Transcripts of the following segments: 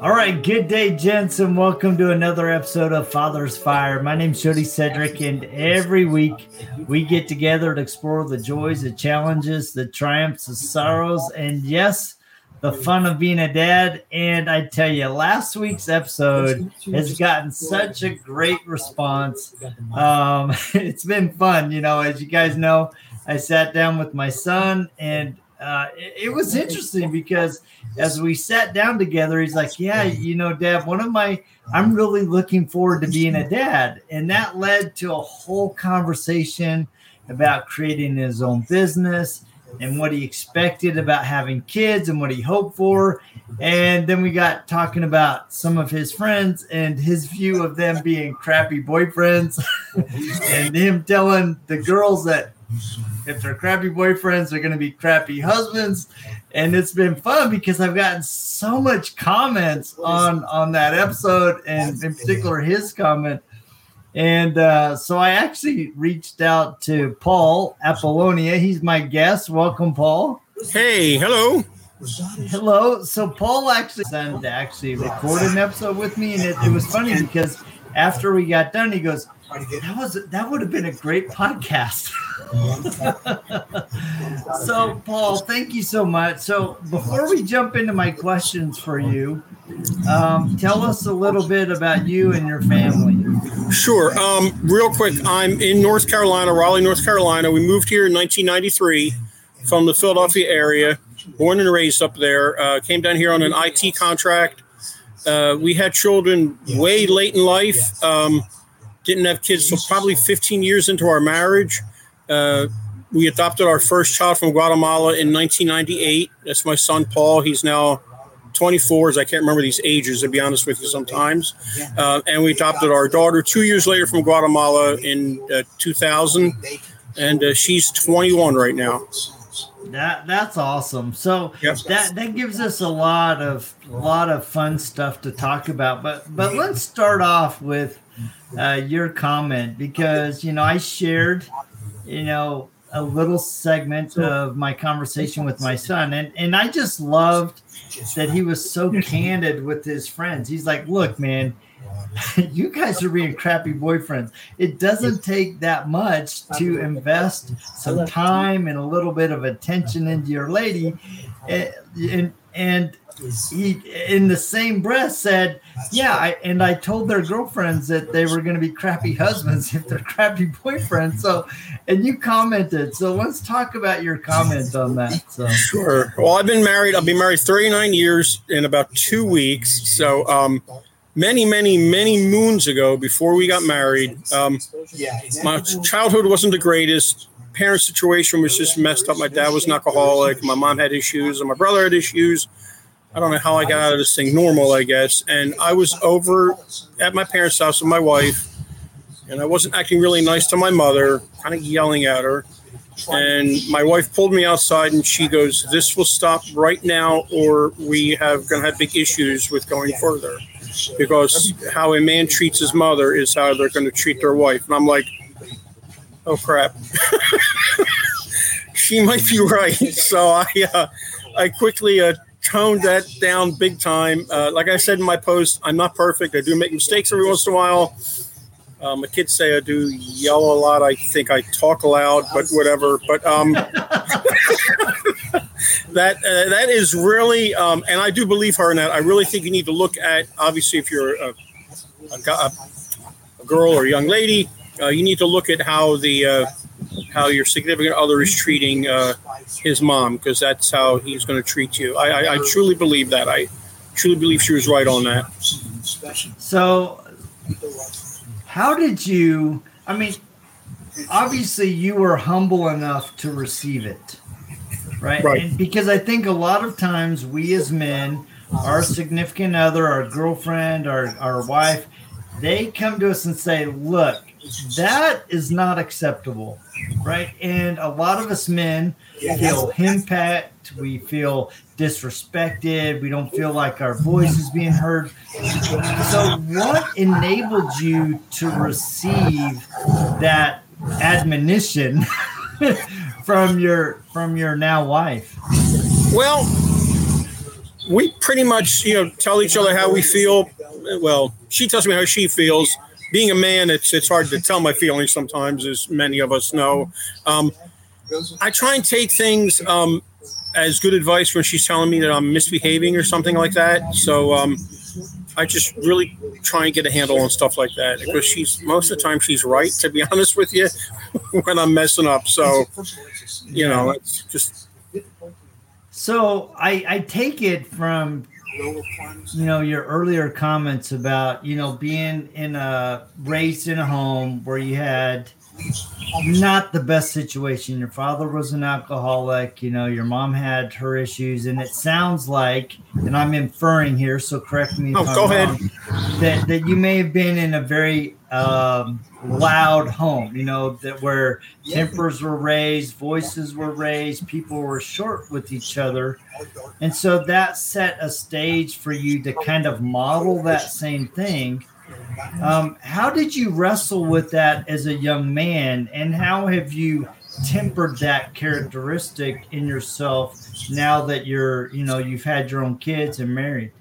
All right, good day, gents, and welcome to another episode of Father's Fire. My name's Jody Cedric, and every week we get together to explore the joys, the challenges, the triumphs, the sorrows, and yes, the fun of being a dad. And I tell you, last week's episode has gotten such a great response. Um, it's been fun, you know, as you guys know. I sat down with my son, and uh, it, it, was interesting because as we sat down together, he's like, "Yeah, you know, Dad, one of my, I'm really looking forward to being a dad," and that led to a whole conversation about creating his own business and what he expected about having kids and what he hoped for. And then we got talking about some of his friends and his view of them being crappy boyfriends and him telling the girls that if they're crappy boyfriends, they're going to be crappy husbands. And it's been fun because I've gotten so much comments on on that episode, and in particular his comment. And uh, so I actually reached out to Paul Apollonia. He's my guest. Welcome, Paul. Hey, hello. Hello. So Paul actually sent to actually record an episode with me, and it, it was funny because after we got done, he goes, "That was that would have been a great podcast." so, Paul, thank you so much. So, before we jump into my questions for you, um, tell us a little bit about you and your family. Sure. Um, real quick, I'm in North Carolina, Raleigh, North Carolina. We moved here in 1993 from the Philadelphia area, born and raised up there. Uh, came down here on an IT contract. Uh, we had children way late in life. Um, didn't have kids So probably 15 years into our marriage. Uh, we adopted our first child from Guatemala in 1998. That's my son Paul. He's now 24. As I can't remember these ages, to be honest with you, sometimes. Uh, and we adopted our daughter two years later from Guatemala in uh, 2000, and uh, she's 21 right now. That that's awesome. So yep. that that gives us a lot of a lot of fun stuff to talk about. But but let's start off with uh, your comment because you know I shared you know, a little segment of my conversation with my son. And, and I just loved that he was so candid with his friends. He's like, look, man, you guys are being crappy boyfriends. It doesn't take that much to invest some time and a little bit of attention into your lady. Eh, and, and, and he in the same breath said, "Yeah," I, and I told their girlfriends that they were going to be crappy husbands if they're crappy boyfriends. So, and you commented. So let's talk about your comment on that. So sure. Well, I've been married. I'll be married 39 years in about two weeks. So, um, many, many, many moons ago, before we got married, um, my childhood wasn't the greatest. Parent situation was just messed up. My dad was an alcoholic. My mom had issues, and my brother had issues I don't know how I got out of this thing normal, I guess. And I was over at my parents' house with my wife, and I wasn't acting really nice to my mother, kind of yelling at her. And my wife pulled me outside and she goes, This will stop right now, or we have going to have big issues with going further. Because how a man treats his mother is how they're going to treat their wife. And I'm like, Oh crap. she might be right. So I, uh, I quickly uh, toned that down big time. Uh, like I said in my post, I'm not perfect. I do make mistakes every once in a while. Um, my kids say I do yell a lot. I think I talk loud, but whatever. But um, that uh, that is really, um, and I do believe her in that. I really think you need to look at, obviously, if you're a, a, a girl or a young lady, uh, you need to look at how the uh, how your significant other is treating uh, his mom because that's how he's going to treat you. I, I, I, truly believe that. I truly believe she was right on that. So, how did you? I mean, obviously, you were humble enough to receive it, right? Right. And because I think a lot of times we as men, our significant other, our girlfriend, our our wife, they come to us and say, "Look." That is not acceptable, right? And a lot of us men feel impact. We feel disrespected. We don't feel like our voice is being heard. So, what enabled you to receive that admonition from your from your now wife? Well, we pretty much, you know, tell each other how we feel. Well, she tells me how she feels. Being a man, it's it's hard to tell my feelings sometimes, as many of us know. Um, I try and take things um, as good advice when she's telling me that I'm misbehaving or something like that. So um, I just really try and get a handle on stuff like that because she's most of the time she's right. To be honest with you, when I'm messing up, so you know, it's just. So I I take it from you know your earlier comments about you know being in a raised in a home where you had not the best situation. Your father was an alcoholic. You know, your mom had her issues, and it sounds like, and I'm inferring here, so correct me. oh, go ahead. that that you may have been in a very um, loud home. You know, that where tempers were raised, voices were raised, people were short with each other, and so that set a stage for you to kind of model that same thing um, how did you wrestle with that as a young man, and how have you tempered that characteristic in yourself now that you're, you know, you've had your own kids and married?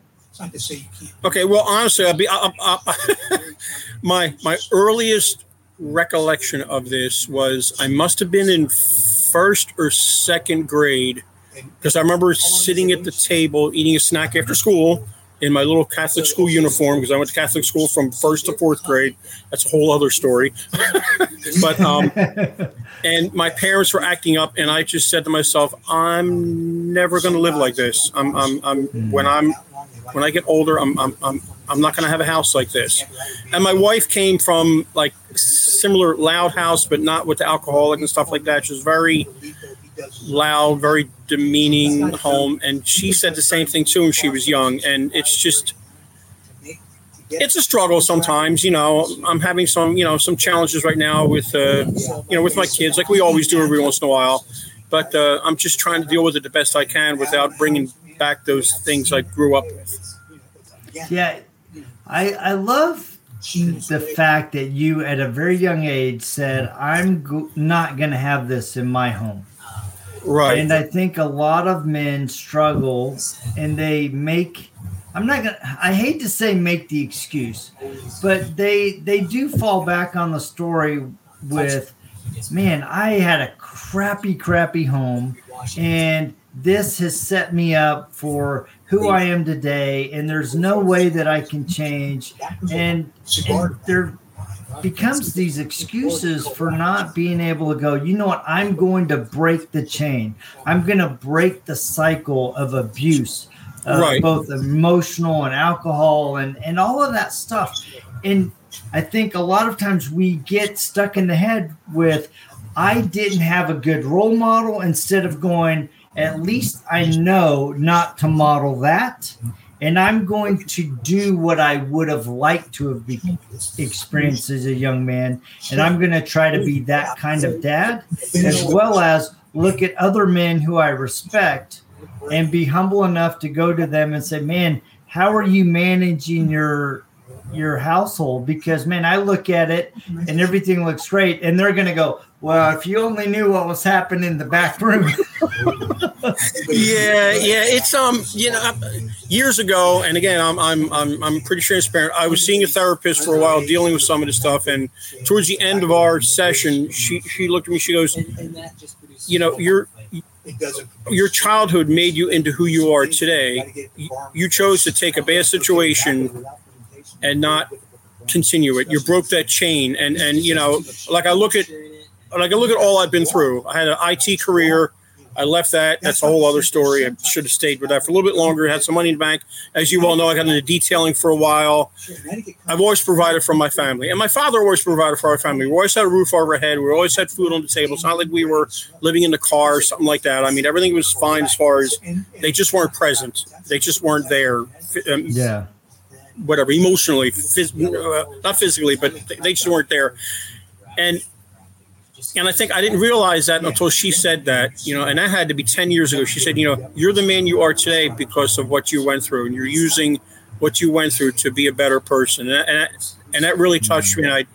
Okay, well, honestly, I'll be I, I, my my earliest recollection of this was I must have been in first or second grade because I remember sitting at the table eating a snack after school in my little Catholic school uniform because I went to Catholic school from first to fourth grade. That's a whole other story. but um, and my parents were acting up, and I just said to myself, "I'm never going to live like this. I'm, I'm, I'm when I'm when I get older, I'm, I'm, I'm, I'm not going to have a house like this." And my wife came from like similar loud house, but not with the alcoholic and stuff like that. She was very loud, very demeaning home. And she said the same thing too when she was young. And it's just, it's a struggle sometimes. You know, I'm having some, you know, some challenges right now with, uh, you know, with my kids, like we always do every once in a while. But uh, I'm just trying to deal with it the best I can without bringing back those things I grew up with. Yeah, I I love the fact that you at a very young age said i'm go- not going to have this in my home Right. And I think a lot of men struggle and they make I'm not gonna I hate to say make the excuse, but they they do fall back on the story with man, I had a crappy, crappy home and this has set me up for who I am today, and there's no way that I can change. And, and they're becomes these excuses for not being able to go, you know what, I'm going to break the chain. I'm going to break the cycle of abuse, uh, right. both emotional and alcohol and, and all of that stuff. And I think a lot of times we get stuck in the head with, I didn't have a good role model instead of going, at least I know not to model that. And I'm going to do what I would have liked to have be- experienced as a young man, and I'm going to try to be that kind of dad, as well as look at other men who I respect and be humble enough to go to them and say, "Man, how are you managing your your household?" Because man, I look at it and everything looks great, and they're going to go, well, if you only knew what was happening in the back room. yeah, yeah, it's um, you know, years ago, and again, I'm I'm I'm I'm pretty transparent. I was seeing a therapist for a while, dealing with some of this stuff, and towards the end of our session, she she looked at me. She goes, you know, your your childhood made you into who you are today. You chose to take a bad situation and not continue it. You broke that chain, and and you know, like I look at like I look at all I've been through. I had an IT career. I left that. That's a whole other story. I should have stayed with that for a little bit longer. Had some money in the bank. As you all know, I got into detailing for a while. I've always provided for my family, and my father always provided for our family. We always had a roof over our head. We always had food on the table. It's not like we were living in the car or something like that. I mean, everything was fine as far as they just weren't present. They just weren't there. Um, yeah. Whatever, emotionally, phys- uh, not physically, but they just weren't there. And and I think I didn't realize that until she said that, you know, and that had to be 10 years ago. She said, you know, you're the man you are today because of what you went through, and you're using what you went through to be a better person. And, and, and that really touched me. And I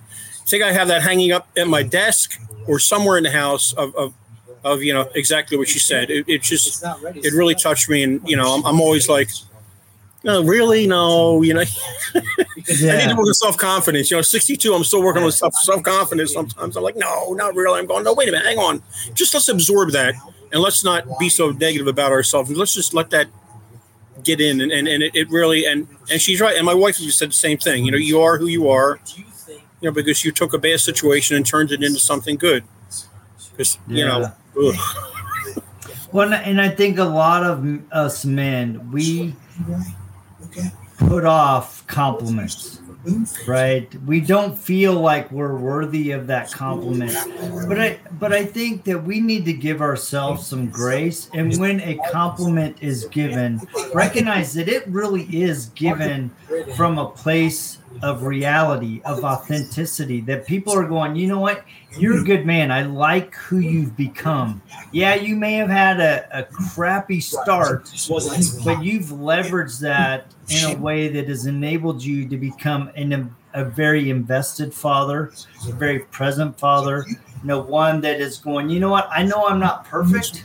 think I have that hanging up at my desk or somewhere in the house of, of, of you know exactly what she said. It, it just it really touched me, and you know I'm, I'm always like, no, really, no, you know. yeah. I need to work on self confidence. You know, 62, I'm still working on self self confidence. Sometimes I'm like, no, not really. I'm going, no, wait a minute, hang on, just let's absorb that, and let's not be so negative about ourselves. Let's just let that get in, and and, and it, it really and and she's right. And my wife just said the same thing. You know, you are who you are. You know, because you took a bad situation and turned it into something good. Because you know well, and I think a lot of us men, we put off compliments, right? We don't feel like we're worthy of that compliment. But I, but I think that we need to give ourselves some grace. And when a compliment is given, recognize that it really is given from a place of reality, of authenticity, that people are going, you know what? You're a good man. I like who you've become. Yeah, you may have had a, a crappy start, but you've leveraged that in a way that has enabled you to become an, a very invested father, a very present father, you know, one that is going, you know what? I know I'm not perfect,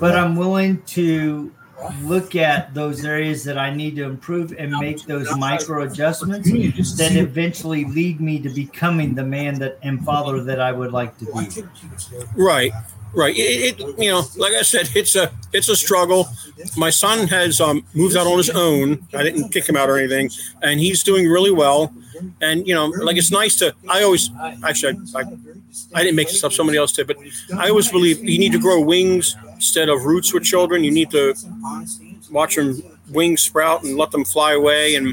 but I'm willing to look at those areas that I need to improve and make those micro adjustments that eventually lead me to becoming the man that and father that I would like to be. Right. Right. It, it, you know, like I said, it's a it's a struggle. My son has um, moved out on his own. I didn't kick him out or anything, and he's doing really well. And you know, like it's nice to. I always actually I, I, I didn't make this up. Somebody else did, but I always believe you need to grow wings instead of roots with children. You need to watch them wings sprout and let them fly away, and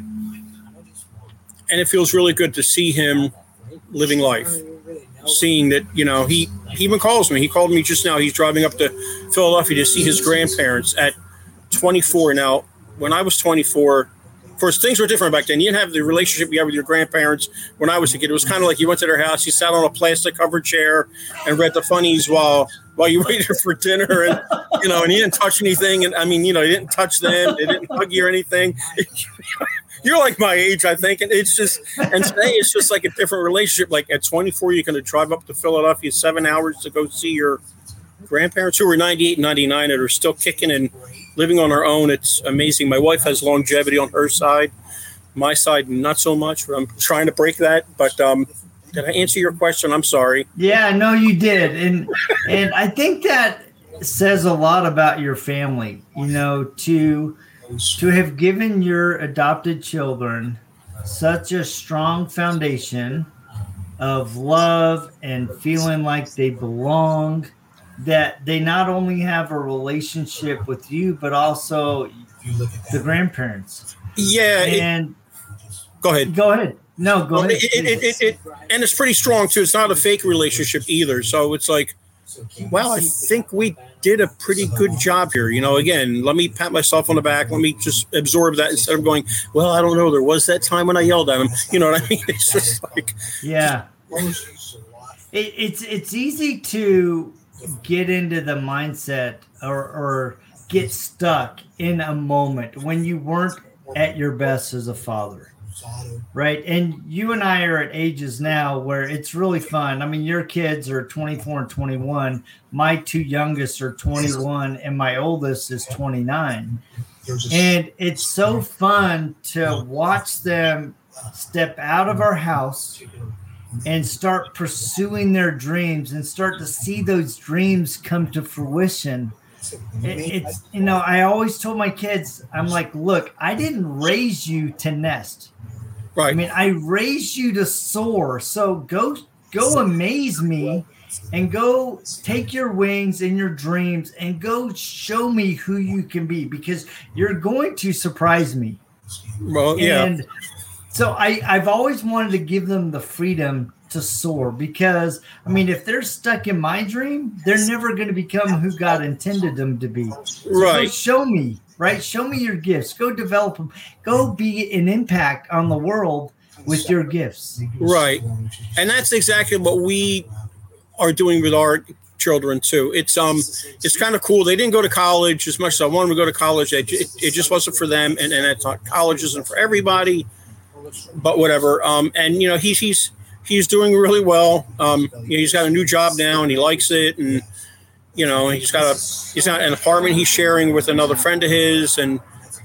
and it feels really good to see him living life seeing that you know he he even calls me. He called me just now. He's driving up to Philadelphia to see his grandparents at 24. Now, when I was 24, of course things were different back then. You didn't have the relationship you have with your grandparents. When I was a kid, it was kind of like you went to their house, you sat on a plastic covered chair and read the funnies while while you waited for dinner, and you know, and you didn't touch anything. And I mean, you know, you didn't touch them, they didn't hug you or anything. you're like my age, I think. And it's just, and today it's just like a different relationship. Like at 24, you're going to drive up to Philadelphia seven hours to go see your grandparents who are 98 and 99 and are still kicking and living on our own. It's amazing. My wife has longevity on her side. My side, not so much. I'm trying to break that. But um, did I answer your question? I'm sorry. Yeah, no, you did. And and I think that says a lot about your family, you know, to to have given your adopted children such a strong foundation of love and feeling like they belong that they not only have a relationship with you but also the grandparents yeah and it, go ahead go ahead no go well, ahead it, it, and it's pretty strong too it's not a fake relationship either so it's like well, I think we did a pretty good job here. You know, again, let me pat myself on the back. Let me just absorb that instead of going, well, I don't know. There was that time when I yelled at him. You know what I mean? It's just like, yeah. It, it's it's easy to get into the mindset or, or get stuck in a moment when you weren't at your best as a father Right. And you and I are at ages now where it's really fun. I mean, your kids are 24 and 21. My two youngest are 21, and my oldest is 29. And it's so fun to watch them step out of our house and start pursuing their dreams and start to see those dreams come to fruition. It, it's, you know, I always told my kids, I'm like, look, I didn't raise you to nest. Right. I mean, I raised you to soar. So go go amaze me and go take your wings and your dreams and go show me who you can be because you're going to surprise me. Well, yeah. And so I I've always wanted to give them the freedom to soar because I mean if they're stuck in my dream, they're never going to become who God intended them to be. So right. show me right? Show me your gifts. Go develop them. Go be an impact on the world with your gifts. Right. And that's exactly what we are doing with our children too. It's um it's kind of cool. They didn't go to college as much as I wanted them to go to college. It, it, it just wasn't for them and, and college isn't for everybody. But whatever. Um and you know he's he's he's doing really well. Um you know, he's got a new job now and he likes it and you know, he's got a he's got an apartment he's sharing with another friend of his, and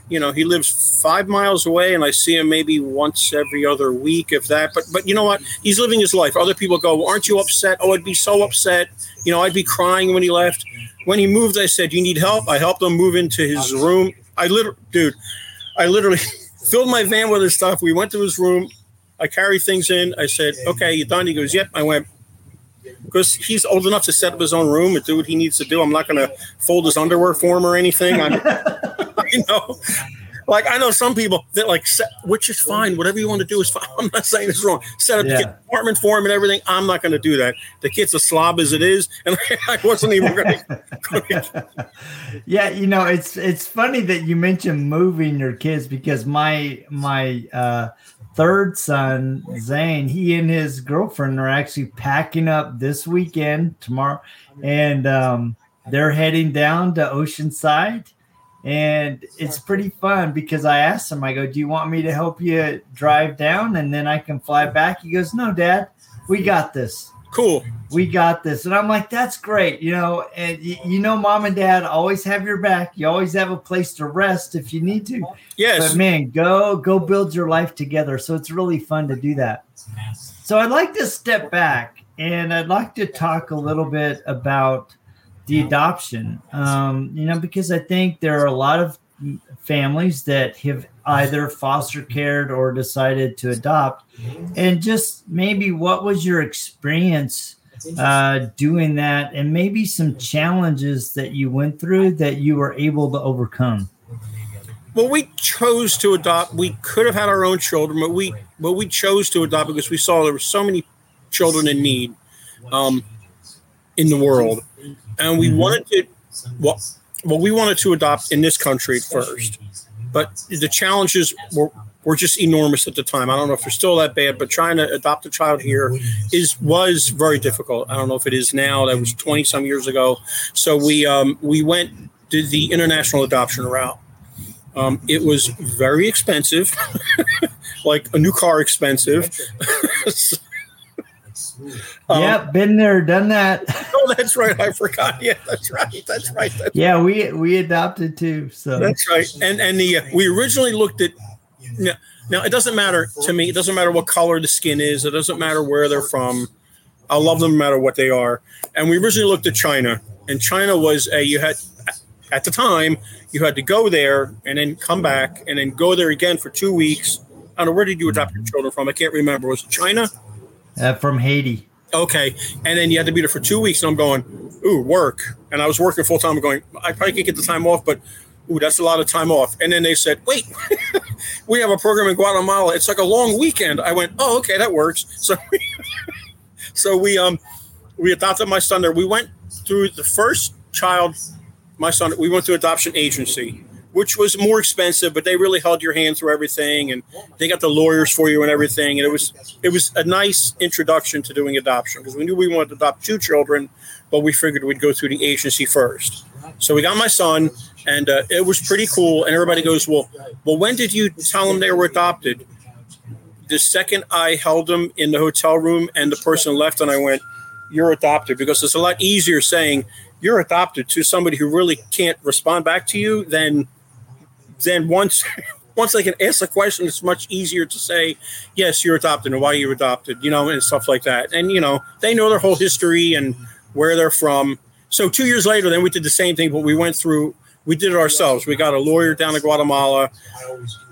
you know, he lives five miles away, and I see him maybe once every other week, if that. But but you know what? He's living his life. Other people go, "Aren't you upset?" Oh, I'd be so upset. You know, I'd be crying when he left. When he moved, I said, "You need help." I helped him move into his room. I literally, dude, I literally filled my van with his stuff. We went to his room. I carried things in. I said, "Okay, you done?" He goes, "Yep." I went because he's old enough to set up his own room and do what he needs to do. I'm not going to fold his underwear for him or anything. I'm, I know, like I know some people that like, set, which is fine. Whatever you want to do is fine. I'm not saying it's wrong. Set up yeah. the apartment for him and everything. I'm not going to do that. The kid's a slob as it is, and I wasn't even going to. yeah, you know, it's it's funny that you mentioned moving your kids because my my. uh third son, Zane, he and his girlfriend are actually packing up this weekend, tomorrow, and um, they're heading down to Oceanside. And it's pretty fun because I asked him, I go, Do you want me to help you drive down and then I can fly back? He goes, No, dad, we got this cool. We got this. And I'm like, that's great. You know, and you know, mom and dad always have your back. You always have a place to rest if you need to. Yes. But man, go, go build your life together. So it's really fun to do that. So I'd like to step back and I'd like to talk a little bit about the adoption. Um, you know, because I think there are a lot of families that have either foster cared or decided to adopt. And just maybe what was your experience uh, doing that and maybe some challenges that you went through that you were able to overcome? Well we chose to adopt we could have had our own children but we but we chose to adopt because we saw there were so many children in need um, in the world and we mm-hmm. wanted to well well, we wanted to adopt in this country first, but the challenges were were just enormous at the time. I don't know if they're still that bad, but trying to adopt a child here is was very difficult. I don't know if it is now. That was twenty some years ago. So we um, we went did the international adoption route. Um, it was very expensive, like a new car expensive. Um, yeah, been there, done that. oh, that's right. I forgot. Yeah, that's right. That's right. That's yeah, we we adopted too. So that's right. And and the uh, we originally looked at. Now, now it doesn't matter to me. It doesn't matter what color the skin is. It doesn't matter where they're from. I love them no matter what they are. And we originally looked at China, and China was a you had at the time you had to go there and then come back and then go there again for two weeks. I don't know where did you adopt your children from? I can't remember. Was it China? Uh, from Haiti. Okay. And then you had to be there for two weeks. And I'm going, ooh, work. And I was working full time. Going, I probably can't get the time off, but ooh, that's a lot of time off. And then they said, wait, we have a program in Guatemala. It's like a long weekend. I went, oh, okay, that works. So, so we um we adopted my son there. We went through the first child, my son. We went through adoption agency which was more expensive, but they really held your hand through everything, and they got the lawyers for you and everything. And it was it was a nice introduction to doing adoption because we knew we wanted to adopt two children, but we figured we'd go through the agency first. So we got my son, and uh, it was pretty cool. And everybody goes, "Well, well, when did you tell them they were adopted?" The second I held them in the hotel room, and the person left, and I went, "You're adopted," because it's a lot easier saying you're adopted to somebody who really can't respond back to you than then once once they can ask the question, it's much easier to say, yes, you're adopted and why you're adopted, you know, and stuff like that. And, you know, they know their whole history and where they're from. So two years later, then we did the same thing, but we went through, we did it ourselves. We got a lawyer down in Guatemala.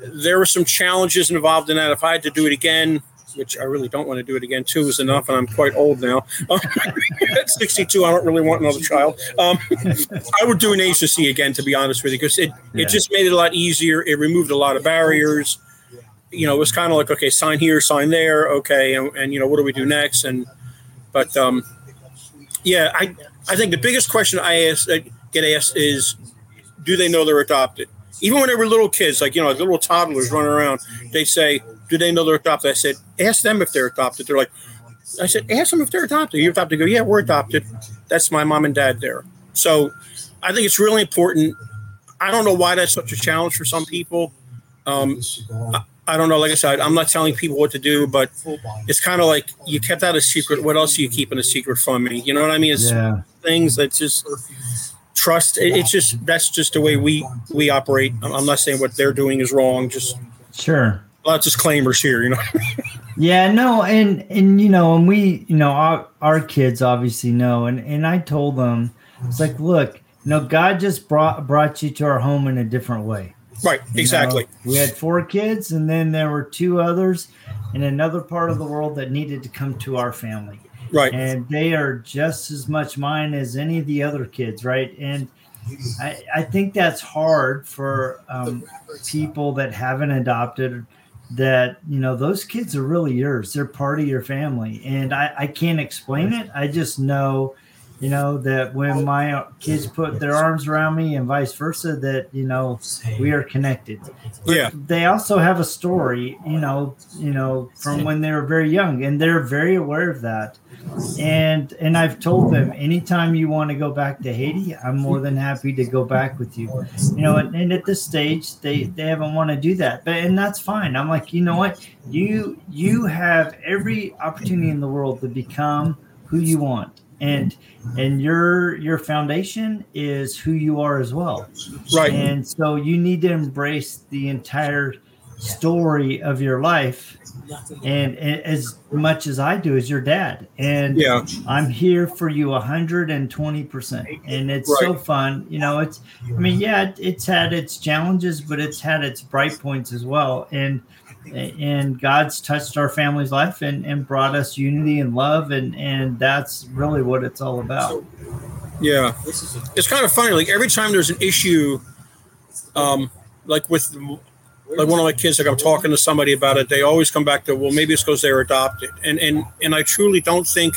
There were some challenges involved in that. If I had to do it again, which I really don't want to do it again. Two is enough, and I'm quite old now. At 62, I don't really want another child. Um, I would do an agency again, to be honest with you, because it, yeah. it just made it a lot easier. It removed a lot of barriers. You know, it was kind of like, okay, sign here, sign there, okay, and, and you know, what do we do next? And but um, yeah, I I think the biggest question I ask uh, get asked is, do they know they're adopted? Even when they were little kids, like you know, like little toddlers running around, they say, do they know they're adopted? I said, ask them if they're adopted. They're like, I said, ask them if they're adopted. You're adopted. Go, yeah, we're adopted. That's my mom and dad there. So I think it's really important. I don't know why that's such a challenge for some people. Um, I, I, don't know. Like I said, I'm not telling people what to do, but it's kind of like you kept that a secret. What else are you keeping a secret from me? You know what I mean? It's, yeah. things that just trust. It, it's just that's just the way we we operate. I'm not saying what they're doing is wrong. Just sure. Lots of disclaimers here, you know. yeah, no, and and you know, and we, you know, our our kids obviously know, and and I told them, it's like, look, you know, God just brought brought you to our home in a different way. Right, you exactly. Know, we had four kids, and then there were two others in another part of the world that needed to come to our family. Right. And they are just as much mine as any of the other kids, right? And I, I think that's hard for um, people that haven't adopted that you know those kids are really yours they're part of your family and I, I can't explain it i just know you know that when my kids put their arms around me and vice versa that you know we are connected. But yeah. they also have a story you know you know from when they were very young and they're very aware of that. And and i've told them anytime you want to go back to haiti i'm more than happy to go back with you. You know and, and at this stage they they haven't want to do that but and that's fine. I'm like you know what? You you have every opportunity in the world to become who you want and and your your foundation is who you are as well. Right. And so you need to embrace the entire story of your life. And, and, as much as i do as your dad. And yeah. I'm here for you 120% and it's right. so fun. You know it's i mean yeah it's had its challenges but it's had its bright points as well. And and God's touched our family's life and, and brought us unity and love and and that's really what it's all about. Yeah, it's kind of funny. Like every time there's an issue, um, like with like one of my kids, like I'm talking to somebody about it, they always come back to, well, maybe it's because they're adopted, and and and I truly don't think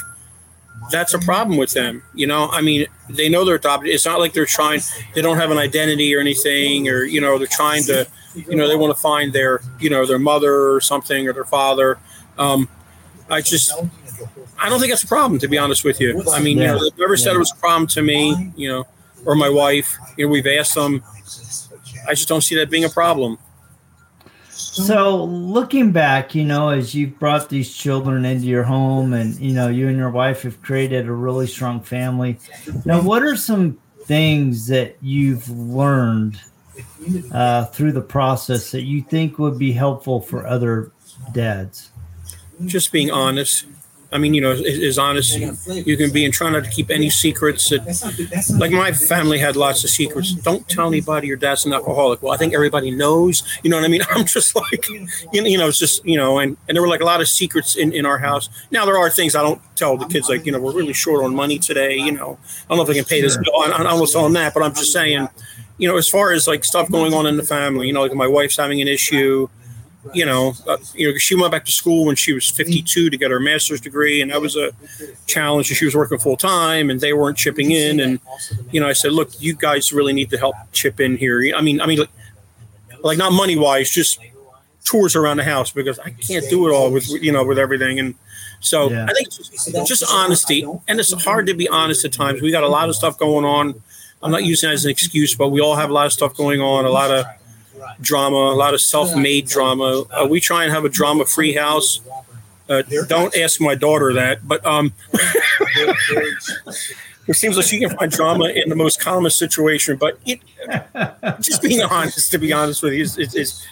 that's a problem with them. You know, I mean, they know they're adopted. It's not like they're trying, they don't have an identity or anything, or you know, they're trying to you know they want to find their you know their mother or something or their father. Um, i just i don't think that's a problem to be honest with you. I mean yeah. you know they've never said it was a problem to me you know or my wife you know we've asked them. I just don't see that being a problem. So looking back you know as you've brought these children into your home and you know you and your wife have created a really strong family. Now what are some things that you've learned uh, through the process that you think would be helpful for other dads? Just being honest. I mean, you know, as, as honest you can be and try not to keep any secrets. That, like my family had lots of secrets. Don't tell anybody your dad's an alcoholic. Well, I think everybody knows. You know what I mean? I'm just like, you know, it's just, you know, and, and there were like a lot of secrets in, in our house. Now, there are things I don't tell the kids, like, you know, we're really short on money today. You know, I don't know if I can pay this bill. I, I almost on that, but I'm just saying, you know, as far as like stuff going on in the family, you know, like my wife's having an issue, you know, uh, you know, she went back to school when she was 52 to get her master's degree, and that was a challenge. She was working full time, and they weren't chipping in. And you know, I said, look, you guys really need to help chip in here. I mean, I mean, like, like not money wise, just tours around the house because I can't do it all with you know with everything. And so yeah. I think just, just honesty, and it's hard to be honest at times. We got a lot of stuff going on I'm not using that as an excuse, but we all have a lot of stuff going on, a lot of drama, a lot of self-made drama. Uh, we try and have a drama-free house. Uh, don't ask my daughter that, but um, it seems like she can find drama in the most common situation. But it, just being honest, to be honest with you, is, is,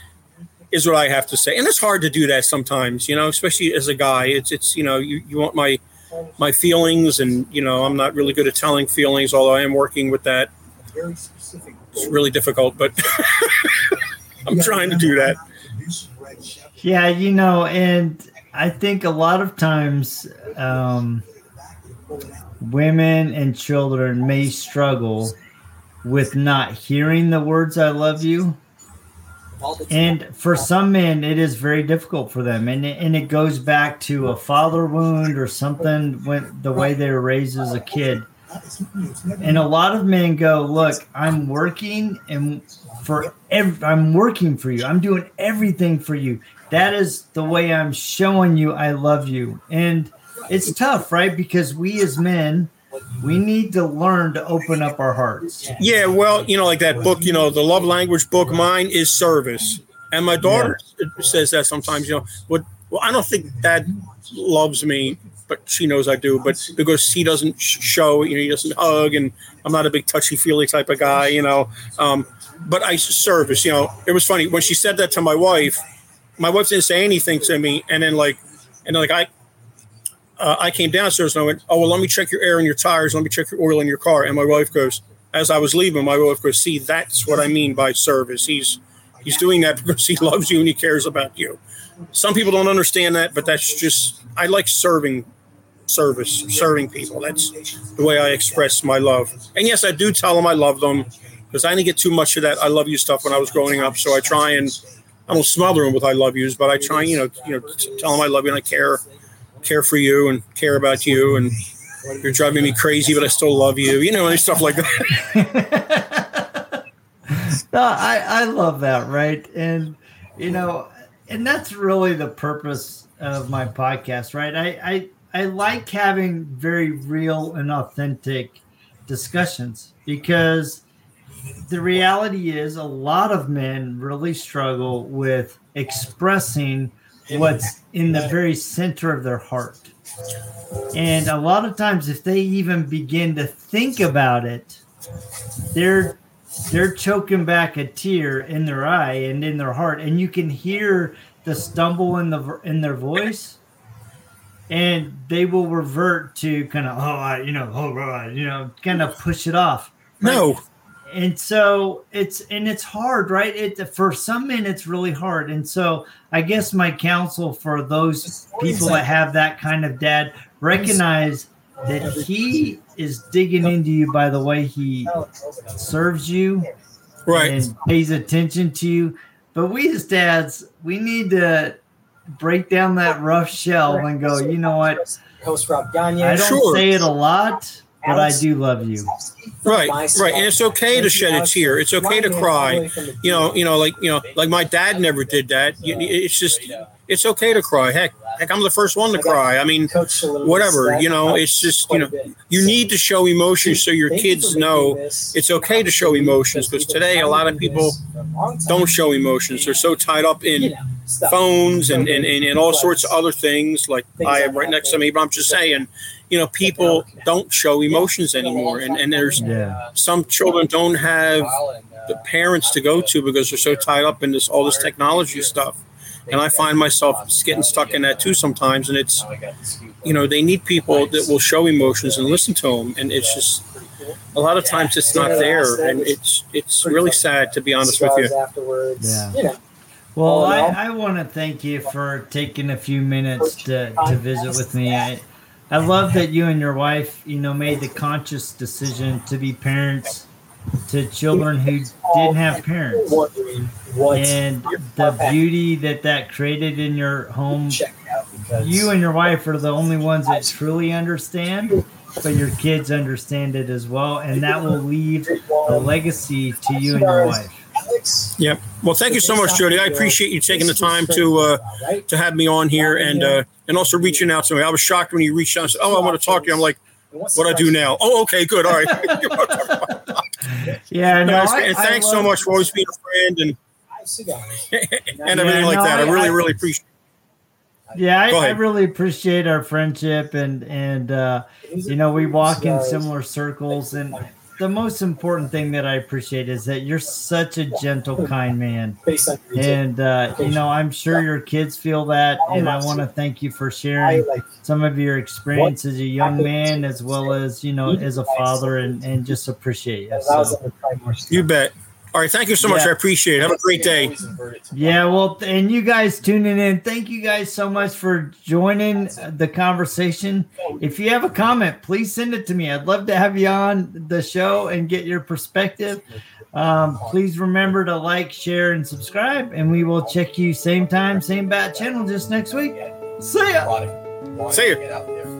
is what I have to say. And it's hard to do that sometimes, you know, especially as a guy. It's it's you know you, you want my my feelings, and you know, I'm not really good at telling feelings, although I am working with that. It's really difficult, but I'm trying to do that. Yeah, you know, and I think a lot of times um, women and children may struggle with not hearing the words "I love you." And for some men, it is very difficult for them, and it, and it goes back to a father wound or something when the way they were raised as a kid. And a lot of men go, "Look, I'm working, and for ev- I'm working for you. I'm doing everything for you. That is the way I'm showing you I love you." And it's tough, right? Because we as men we need to learn to open up our hearts. Yeah, well, you know, like that book, you know, the love language book, mine is service. And my daughter yeah. says that sometimes, you know, what well, I don't think dad loves me but she knows I do. But because he doesn't show, you know, he doesn't hug, and I'm not a big touchy feely type of guy, you know. Um, but I service, you know. It was funny when she said that to my wife. My wife didn't say anything to me, and then like, and then like I. Uh, I came downstairs and I went, Oh, well, let me check your air and your tires. Let me check your oil in your car. And my wife goes, As I was leaving, my wife goes, See, that's what I mean by service. He's he's doing that because he loves you and he cares about you. Some people don't understand that, but that's just I like serving service, serving people. That's the way I express my love. And yes, I do tell them I love them because I didn't get too much of that I love you stuff when I was growing up. So I try and I don't smother them with I love yous, but I try, you know, you know, tell them I love you and I care, care for you and care about you and you're driving me crazy, but I still love you, you know, and stuff like that. no, I I love that, right? And you know, and that's really the purpose of my podcast, right? I, I I like having very real and authentic discussions because the reality is a lot of men really struggle with expressing what's in the very center of their heart. And a lot of times if they even begin to think about it, they're they're choking back a tear in their eye and in their heart and you can hear the stumble in the in their voice and they will revert to kind of oh I, you know oh right you know kind of push it off right? no and so it's and it's hard right? It for some men it's really hard. And so i guess my counsel for those people that have that kind of dad recognize that he is digging into you by the way he serves you right. and pays attention to you. But we as dads we need to break down that rough shell and go you know what? I don't sure. say it a lot but I do love you. Right, right, and it's okay to shed a tear. It's okay to cry. You know, you know, like you know, like my dad never did that. It's just, it's okay to cry. Heck, heck, I'm the first one to cry. I mean, whatever. You know, it's just you know, you need to show emotions so your kids know it's okay to show emotions. Because today, a lot of people don't show emotions. They're so tied up in phones and, and, and, and all sorts of other things like I am right next to me. But I'm just saying, you know, people don't show emotions anymore. And, and there's yeah. some children don't have the parents to go to because they're so tied up in this all this technology stuff. And I find myself getting stuck in that too sometimes. And it's, you know, they need people that will show emotions and listen to them. And it's just, a lot of times it's not there. And it's, it's really sad to be honest with you. Yeah. Well, I, I want to thank you for taking a few minutes to, to visit with me. I, I love that you and your wife, you know, made the conscious decision to be parents to children who didn't have parents, and the beauty that that created in your home. You and your wife are the only ones that truly understand, but your kids understand it as well, and that will leave a legacy to you and your wife. Yep. Well, thank you so much, Jody. I appreciate you taking the time to uh, to have me on here and uh, and also reaching out to me. I was shocked when you reached out and said, "Oh, I want to talk to you." I'm like, "What do I do now?" Oh, okay, good. All right. yeah. No, and, and thanks so much for always being a friend and and everything yeah, like no, that. I, I really, really appreciate. Yeah, I, I, really appreciate our friendship and and uh, you know we walk in similar circles and the most important thing that I appreciate is that you're such a gentle, kind man. And, uh, you know, I'm sure your kids feel that. And I want to thank you for sharing some of your experience as a young man, as well as, you know, as a father, and, and just appreciate you. So. You bet. All right. Thank you so much. Yeah. I appreciate it. Have a great day. Yeah. Well, and you guys tuning in, thank you guys so much for joining the conversation. If you have a comment, please send it to me. I'd love to have you on the show and get your perspective. Um, please remember to like, share, and subscribe. And we will check you same time, same bat channel just next week. See ya. See ya.